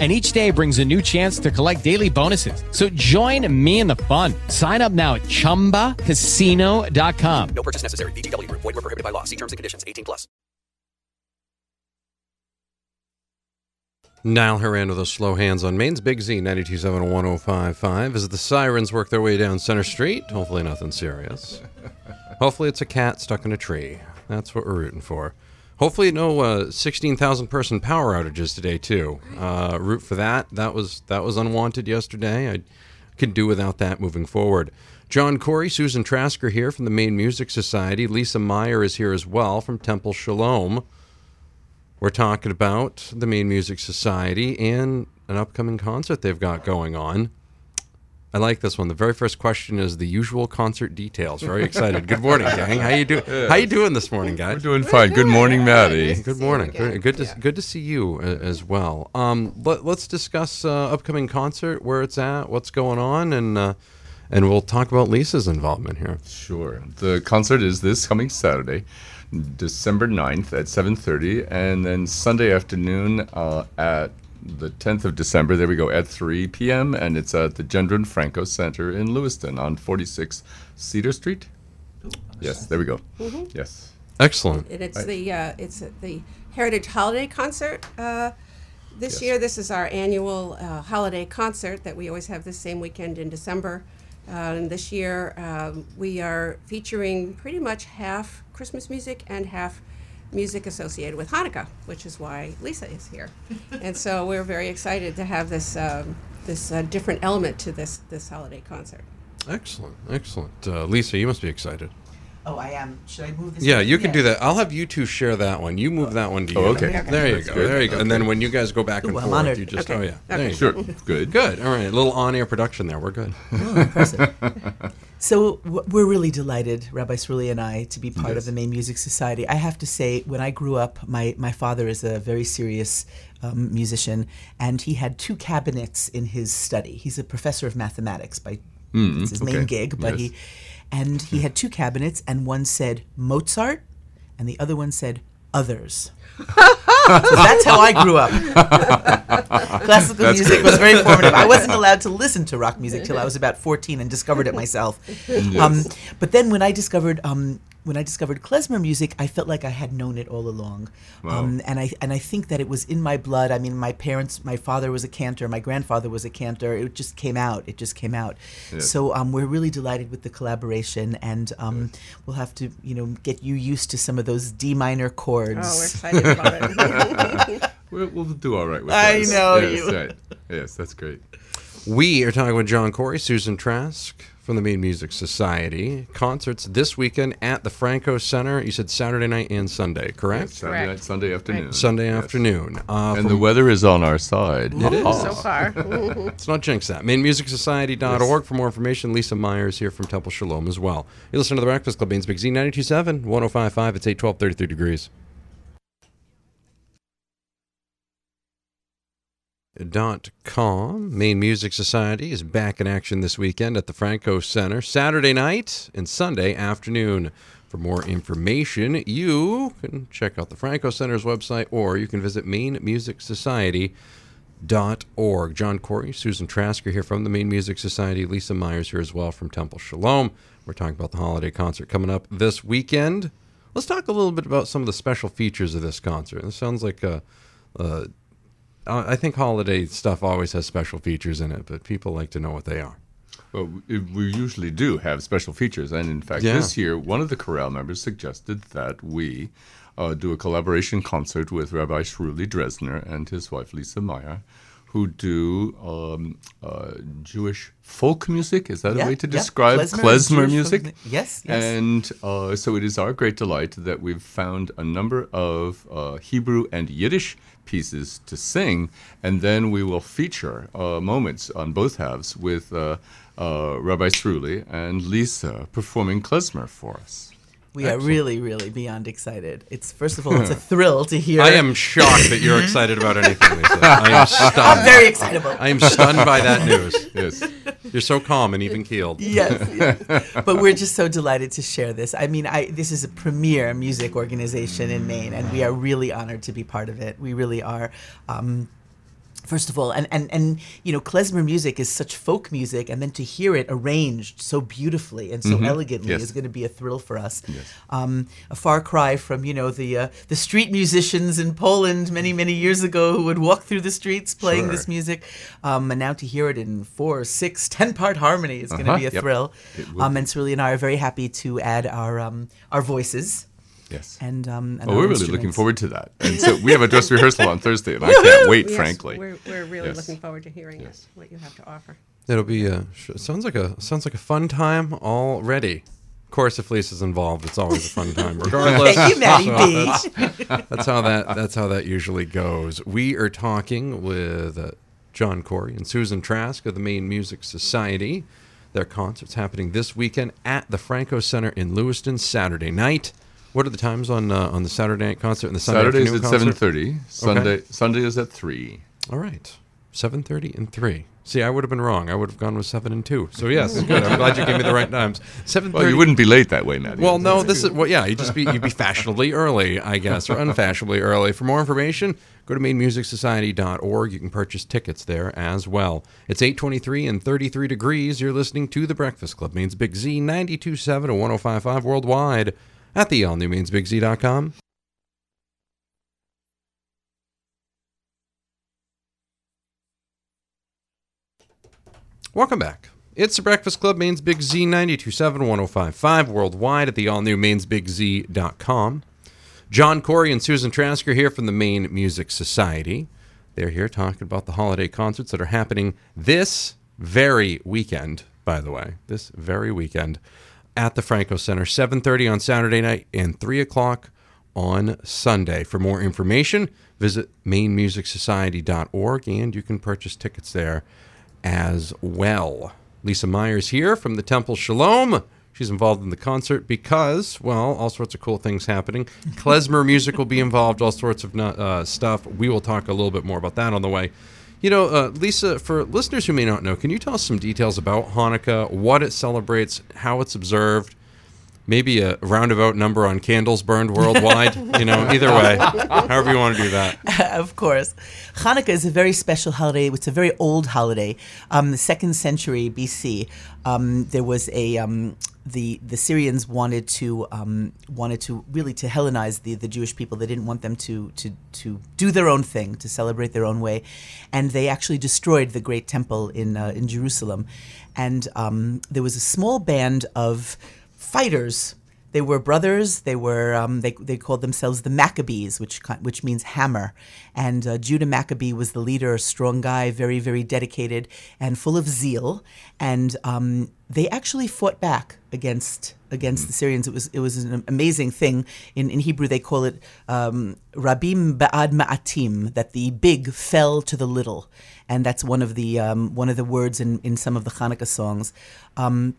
and each day brings a new chance to collect daily bonuses. So join me in the fun. Sign up now at ChumbaCasino.com. No purchase necessary. VGW. Void were prohibited by law. See terms and conditions. 18 plus. Niall Horan with those slow hands on Maine's Big Z 927 1055 as the sirens work their way down Center Street. Hopefully nothing serious. Hopefully it's a cat stuck in a tree. That's what we're rooting for. Hopefully, no uh, sixteen thousand person power outages today too. Uh, root for that. That was that was unwanted yesterday. I could do without that moving forward. John Corey, Susan Trasker here from the Maine Music Society. Lisa Meyer is here as well from Temple Shalom. We're talking about the Maine Music Society and an upcoming concert they've got going on. I like this one. The very first question is the usual concert details. Very excited. Good morning, gang. How you doing? How you doing this morning, guys? We're doing fine. Good morning, Maddie. Good morning. Good, good to good to see you uh, as well. Um, let, us discuss uh, upcoming concert, where it's at, what's going on, and uh, and we'll talk about Lisa's involvement here. Sure. The concert is this coming Saturday, December 9th at 7:30, and then Sunday afternoon uh, at the 10th of December. There we go at 3 p.m. and it's at the Gendron Franco Center in Lewiston on 46 Cedar Street. Yes, there we go. Mm-hmm. Yes. Excellent. And it's the uh, it's the Heritage Holiday Concert. Uh, this yes. year, this is our annual uh, holiday concert that we always have the same weekend in December. Uh, and this year, um, we are featuring pretty much half Christmas music and half music associated with Hanukkah, which is why Lisa is here. and so we're very excited to have this um, this uh, different element to this this holiday concert. Excellent, excellent. Uh, Lisa, you must be excited. Oh, I am. Should I move this? Yeah, you can do that. I'll have you two share that one. You move that one to you. Oh, okay. There you go. There you go. And then when you guys go back and Ooh, I'm forth, honored. you just Okay. oh yeah. There Okay. you Sure. go. Good. Good. All right. A little on-air production there. We're good. Oh, so w- we're really delighted, Rabbi Sruli and I, to be part of the Maine Music Society. I have to say, when I grew up, my, my father is a very serious um, musician, and he had two cabinets in his study. He's a professor of mathematics by it's his main okay. gig, but Yes. he and he had two cabinets, and one said Mozart, and the other one said others. so that's how I grew up. Classical music was very formative. I wasn't allowed to listen to rock music till I was about 14 and discovered it myself. Um, but then when I discovered um, when I discovered klezmer music, I felt like I had known it all along. Um, and I and I think that it was in my blood. I mean, my parents, my father was a cantor, my grandfather was a cantor. It just came out. It just came out. So um, we're really delighted with the collaboration, and um, we'll have to you know get you used to some of those D minor chords. Oh, we're excited about it. We'll, we'll do all right with I this. know yes, you. Right. Yes, that's great. We are talking with John Corey, Susan Trask from the Maine Music Society. Concerts this weekend at the Franco Center. You said Saturday night and Sunday, correct? Saturday Correct. night, Sunday afternoon. Sunday Yes. afternoon. Uh, And from- the weather is on our side. It is. so far. Let's not jinx that. MaineMusicSociety.org for more information. Lisa Myers here from Temple Shalom as well. You listen to The Breakfast Club, Maine's Big Z 927, 1055. It's 8, 12, 33 degrees. Com. Maine Music Society is back in action this weekend at the Franco Center, Saturday night and Sunday afternoon. For more information, you can check out the Franco Center's website or you can visit Maine Music Society dot org. John Corey, Susan Trasker here from the Maine Music Society. Lisa Myers here as well from Temple Shalom. We're talking about the holiday concert coming up this weekend. Let's talk a little bit about some of the special features of this concert. This sounds like a, a I think holiday stuff always has special features in it, but people like to know what they are. Well, we usually do have special features, and in fact, Yeah. this year one of the chorale members suggested that we uh, do a collaboration concert with Rabbi Sruli Dresner and his wife Lisa Meyer, who do um, uh, Jewish folk music. Is that Yeah, a way to yeah. describe Klezmer klezmer, music? folk yes, yes. And uh, so it is our great delight that we've found a number of uh, Hebrew and Yiddish pieces to sing, and then we will feature uh, moments on both halves with uh, uh, Rabbi Sruli and Lisa performing klezmer for us. We are really, really beyond excited. It's first of all, it's a thrill to hear. I am shocked that you're excited about anything, Lisa. I am stunned. I'm very excitable. I am stunned by that news. Yes. You're so calm and even keeled. yes, yes. but we're just so delighted to share this. I mean, I this is a premier music organization in Maine, and we are really honored to be part of it. We really are. Um, First of all, and, and, and you know, klezmer music is such folk music, and then to hear it arranged so beautifully and so elegantly Yes. is going to be a thrill for us. Um, a far cry from you know the uh, the street musicians in Poland many many years ago who would walk through the streets playing Sure. this music, um, and now to hear it in four, six, ten part harmony is going to Uh-huh, be a yep. thrill. Um, and Sruli and I are very happy to add our um, our voices Yes. and um. And Oh, we're really looking forward to that. And so we have a dress rehearsal on Thursday, and I can't wait, Yes, frankly. We're, we're really Yes. looking forward to hearing what you have to offer. It'll be a sh- sounds like a sounds like a fun time already. Of course, if Lisa's involved, it's always a fun time, regardless. Thank you, Maddie So B. that's, that's how that that's how that usually goes. We are talking with uh, John Corey and Susan Trask of the Maine Music Society. Their concert's happening this weekend at the Franco Center in Lewiston, Saturday night. What are the times on uh, on the Saturday night concert and the Sunday Saturday's afternoon at seven thirty. Sunday Sunday is at three. All right. 7.30 and 3. See, I would have been wrong. I would have gone with 7 and 2. So, yes, good. I'm glad you gave me the right times. 7.30. Well, you wouldn't be late that way, Maddie. Well, no, this is, well, yeah, you'd just be, you'd be fashionably early, I guess, or unfashionably early. For more information, go to mainemusicsociety.org. You can purchase tickets there as well. It's 823 and 33 degrees. You're listening to The Breakfast Club, Maine's Big Z, 92.7 and 105.5 worldwide at the all new mainsbigz.com. Welcome back. It's the Breakfast Club, Maine's Big Z, 92.7, 105.5 worldwide at the all new mainsbigz.com. John Corey and Susan Trask are here from the Maine Music Society. They're here talking about the holiday concerts that are happening this very weekend, by the way, this very weekend at the Franco Center, 7.30 on Saturday night and 3 o'clock on Sunday. For more information, visit mainemusicsociety.org and you can purchase tickets there as well. Lisa Myers here from the Temple Shalom. She's involved in the concert because, well, all sorts of cool things happening. Klezmer music will be involved, all sorts of uh, stuff. We will talk a little bit more about that on the way. You know, uh, Lisa, for listeners who may not know, can you tell us some details about Hanukkah, what it celebrates, how it's observed? Maybe a roundabout number on candles burned worldwide. you know, either way, however you want to do that. of course. Hanukkah is a very special holiday. It's a very old holiday. Um, the second century BC, um, there was a um, the the Syrians wanted to um, wanted to really to Hellenize the, the Jewish people. They didn't want them to to to do their own thing, to celebrate their own way, and they actually destroyed the great temple in uh, in Jerusalem. And um, there was a small band of fighters they were brothers. They were um, they they called themselves the Maccabees, which which means hammer. And uh, Judah Maccabee was the leader, a strong guy, very very dedicated and full of zeal. And um, they actually fought back against against the Syrians. It was it was an amazing thing. In in Hebrew they call it um, Rabim Ba'ad Ma'atim, that the big fell to the little, and that's one of the um, one of the words in in some of the Hanukkah songs. Um,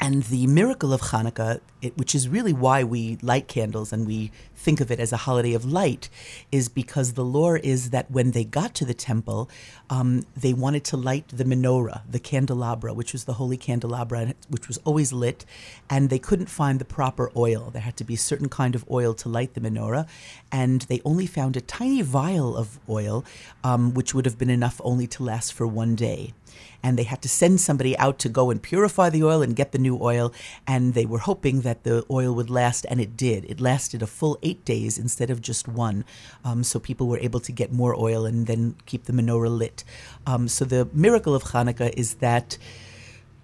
and the miracle of Hanukkah, it, which is really why we light candles and we think of it as a holiday of light, is because the lore is that when they got to the temple, um, they wanted to light the menorah, the candelabra, which was the holy candelabra, which was always lit, and they couldn't find the proper oil. There had to be a certain kind of oil to light the menorah, and they only found a tiny vial of oil, um, which would have been enough only to last for one day and they had to send somebody out to go and purify the oil and get the new oil. And they were hoping that the oil would last, and it did. It lasted a full eight days instead of just one. Um, so people were able to get more oil and then keep the menorah lit. Um, so the miracle of Hanukkah is that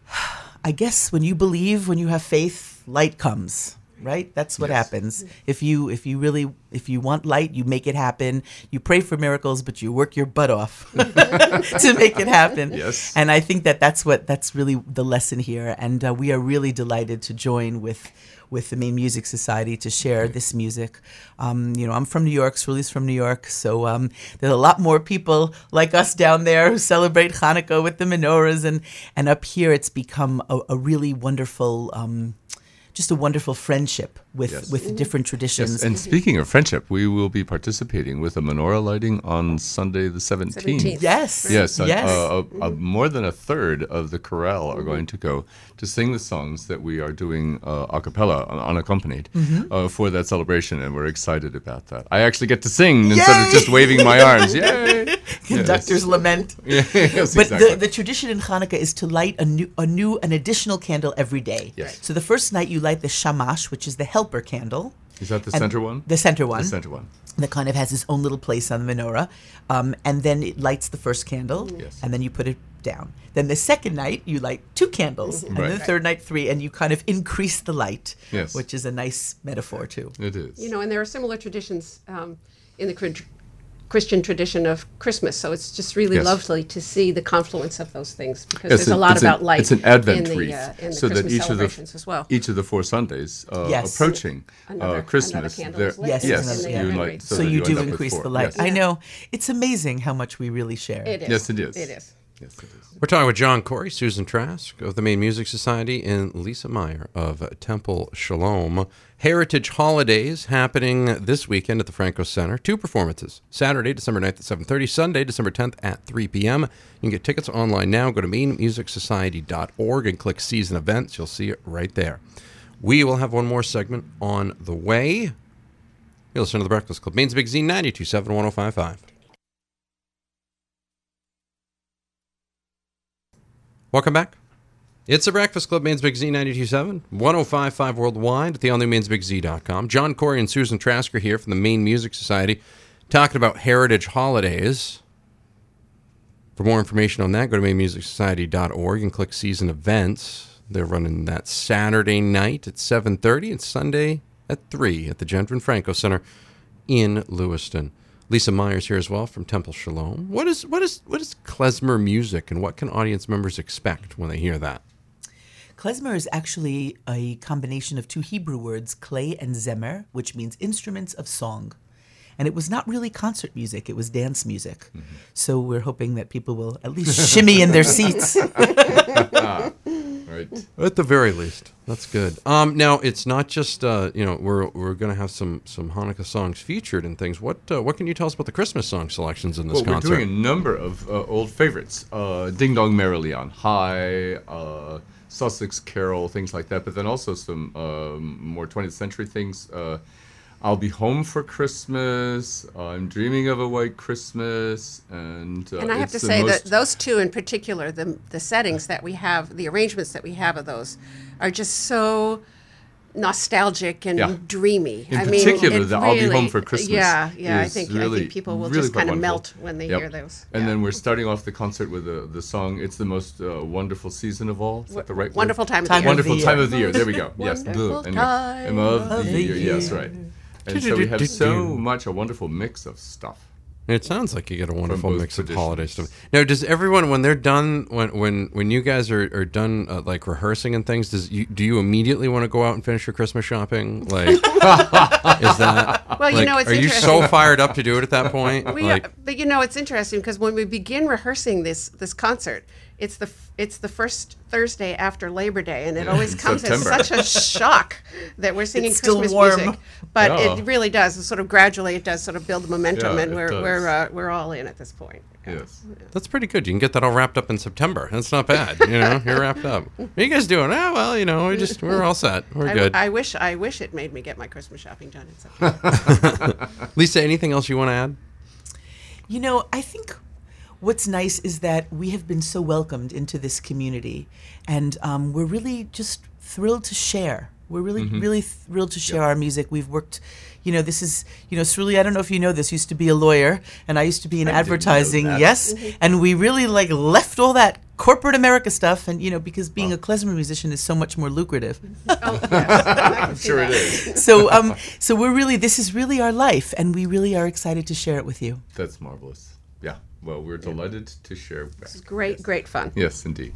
I guess when you believe, when you have faith, light comes. Right? That's what Yes. happens. If you if you really if you want light, you make it happen. You pray for miracles, but you work your butt off to make it happen. Yes. And I think that that's what that's really the lesson here. And uh, we are really delighted to join with with the Maine Music Society to share this music. Um, you know, I'm from New York. Sruli's from New York, so um, there's a lot more people like us down there who celebrate Hanukkah with the menorahs, and and up here it's become a, a really wonderful. Um, just a wonderful friendship with Yes. with different traditions. Yes, and speaking of friendship, we will be participating with a menorah lighting on Sunday the 17th. 17th. yes, Yes, yes. uh, uh, uh, more than a third of the chorale are going to go to sing the songs that we are doing uh, a cappella, unaccompanied, Mm-hmm. uh, for that celebration, and we're excited about that. I actually get to sing instead of just waving my arms. Yay! Conductor's lament. Yes, yes But exactly. the, the tradition in Hanukkah is to light a new, a new, an additional candle every day. Yes. So the first night you light the shamash, which is the helper candle. Is that the center one? The center one. The center one. that kind of has its own little place on the menorah. Um, and then it lights the first candle, Yes. and then you put it down. Then the second night, you light two candles, and Right. then the third night, three, and you kind of increase the light, Yes. which is a nice metaphor, too. It is. You know, and there are similar traditions um, in the Chri- Christian tradition of Christmas. So it's just really Yes. lovely to see the confluence of those things because Yes, there's a lot it's an- about light It's an Advent in the, wreath, uh, in the so that Christmas each of the celebrations as well. each of the four Sundays uh, Yes. approaching Another- uh, Christmas, another candle there- is lit Yes, yes, another you candle. light, So, that you end do increase the light. Yes. I know. It's amazing how much we really share. It is. Yes, it is. It is. Yes, it is. We're talking with John Corey, Susan Trask of the Maine Music Society, and Lisa Meyer of Temple Shalom. Heritage Holidays happening this weekend at the Franco Center. Two performances: Saturday, December 9th at 7:30; Sunday, December 10th at 3 p.m. You can get tickets online now. Go to mainemusicsociety.org and click Season Events. You'll see it right there. We will have one more segment on the way. You listen to the Breakfast Club. Maine's Big Z 92.7 1055. Welcome back. It's the Breakfast Club, Maine's Big Z 927, 1055 worldwide at the all new mainsbigz.com. John Corey and Susan Trasker here from the Maine Music Society talking about heritage holidays. For more information on that, go to mainemusicsociety.org and click season events. They're running that Saturday night at 7:30 and Sunday at 3 at the Gendron Franco Center in Lewiston. Lisa Myers here as well from Temple Shalom. What is what is what is klezmer music and what can audience members expect when they hear that? Klezmer is actually a combination of two Hebrew words, klei and zemer, which means instruments of song. And it was not really concert music, it was dance music. So we're hoping that people will at least shimmy in their seats. Right. At the very least, that's good. Um, now it's not just uh, you know we're we're going to have some some Hanukkah songs featured and things. What uh, what can you tell us about the Christmas song selections in this Well, concert? we're doing a number of uh, old favorites. Uh, Ding Dong Merrily on High, uh, Sussex Carol, things like that. But then also some um, more 20th century things. Uh, I'll Be Home for Christmas. I'm Dreaming of a White Christmas. And, uh, And I have to say that those two in particular, the the settings that we have, the arrangements that we have of those, are just so nostalgic and Yeah. dreamy. In I mean, particular, it the I'll Be Home for Christmas. Yeah, yeah. I is think I think people will really just kind of melt when they Yep. hear those. And Yeah. then we're starting off the concert with the, the song "It's the Most uh, Wonderful Season of All." Is that the right word? wonderful time of Time the year. of wonderful the time year. of the year. There we go. Yes, Wonderful and time of, of the, the year. Yes, right. And so we have so much a wonderful mix of stuff. It sounds like you get a wonderful both mix of holiday stuff. Now, does everyone when they're done when when when you guys are, are done uh, like rehearsing and things, does you do you immediately want to go out and finish your Christmas shopping? Like, is that Well, you like, know, it's are you interesting. so fired up to do it at that point? We like, are, but you know, it's interesting because when we begin rehearsing this this concert, it's the it's the first Thursday after Labor Day, and it always comes September. as such a shock that we're singing It's still Christmas warm. music. But Yeah. it really does. It sort of gradually, it does sort of build the momentum, Yeah, and we're does. we're uh, we're all in at this point. Yes. That's pretty good. You can get that all wrapped up in September. That's not bad. You know, you're wrapped up. What are you guys doing? Oh well, you know, we just we're all set. We're I, good. I wish I wish it made me get my Christmas shopping done in September. Lisa, anything else you want to add? You know, I think what's nice is that we have been so welcomed into this community, and um, we're really just thrilled to share. We're really, really thrilled to share our music. We've worked, you know, this is, you know, Sruli, I don't know if you know this, used to be a lawyer, and I used to be in didn't know advertising, that. yes, and we really like left all that corporate America stuff, and you know, because being a klezmer musician is so much more lucrative. oh, yes. I'm Sure it that. is. so, um, so we're really, this is really our life, and we really are excited to share it with you. That's marvelous. Yeah. Well, we're delighted to share. Back. is great, great fun. Yes, indeed.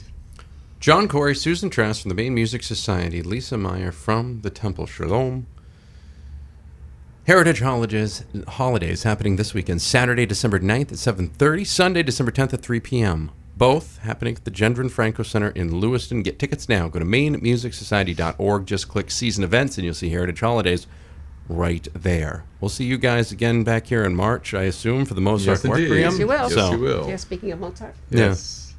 John Corey, Susan Trask from the Maine Music Society, Lisa Meyer from the Temple Shalom. Heritage Holidays, holidays happening this weekend, Saturday, December 9th at 7.30, Sunday, December 10th at 3 p.m. Both happening at the Gendron Franco Center in Lewiston. Get tickets now. Go to mainemusicsociety.org. Just click season events and you'll see Heritage Holidays right there. We'll see you guys again back here in March, I assume, for the Mozart Yes, indeed. Requiem. Yes, you will. Yes, So- you will. Yeah, speaking of Mozart. Yeah. Yes.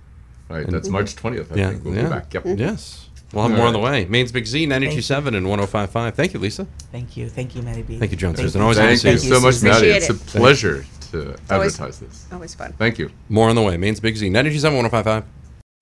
Right. That's March 20th, I Yeah, think. We'll yeah. be back. Yep. Yes. We'll have more on the way. Maine's Big Z, 927 and 1055. Thank you, Lisa. Thank you. Thank you, Maddie B. Thank you, John Thank Susan. Always Thank good to you see so much, Susan. Maddie. Appreciate It's a it. pleasure to always- advertise this. Always fun. Thank you. More on the way. Maine's Big Z, 927 1055.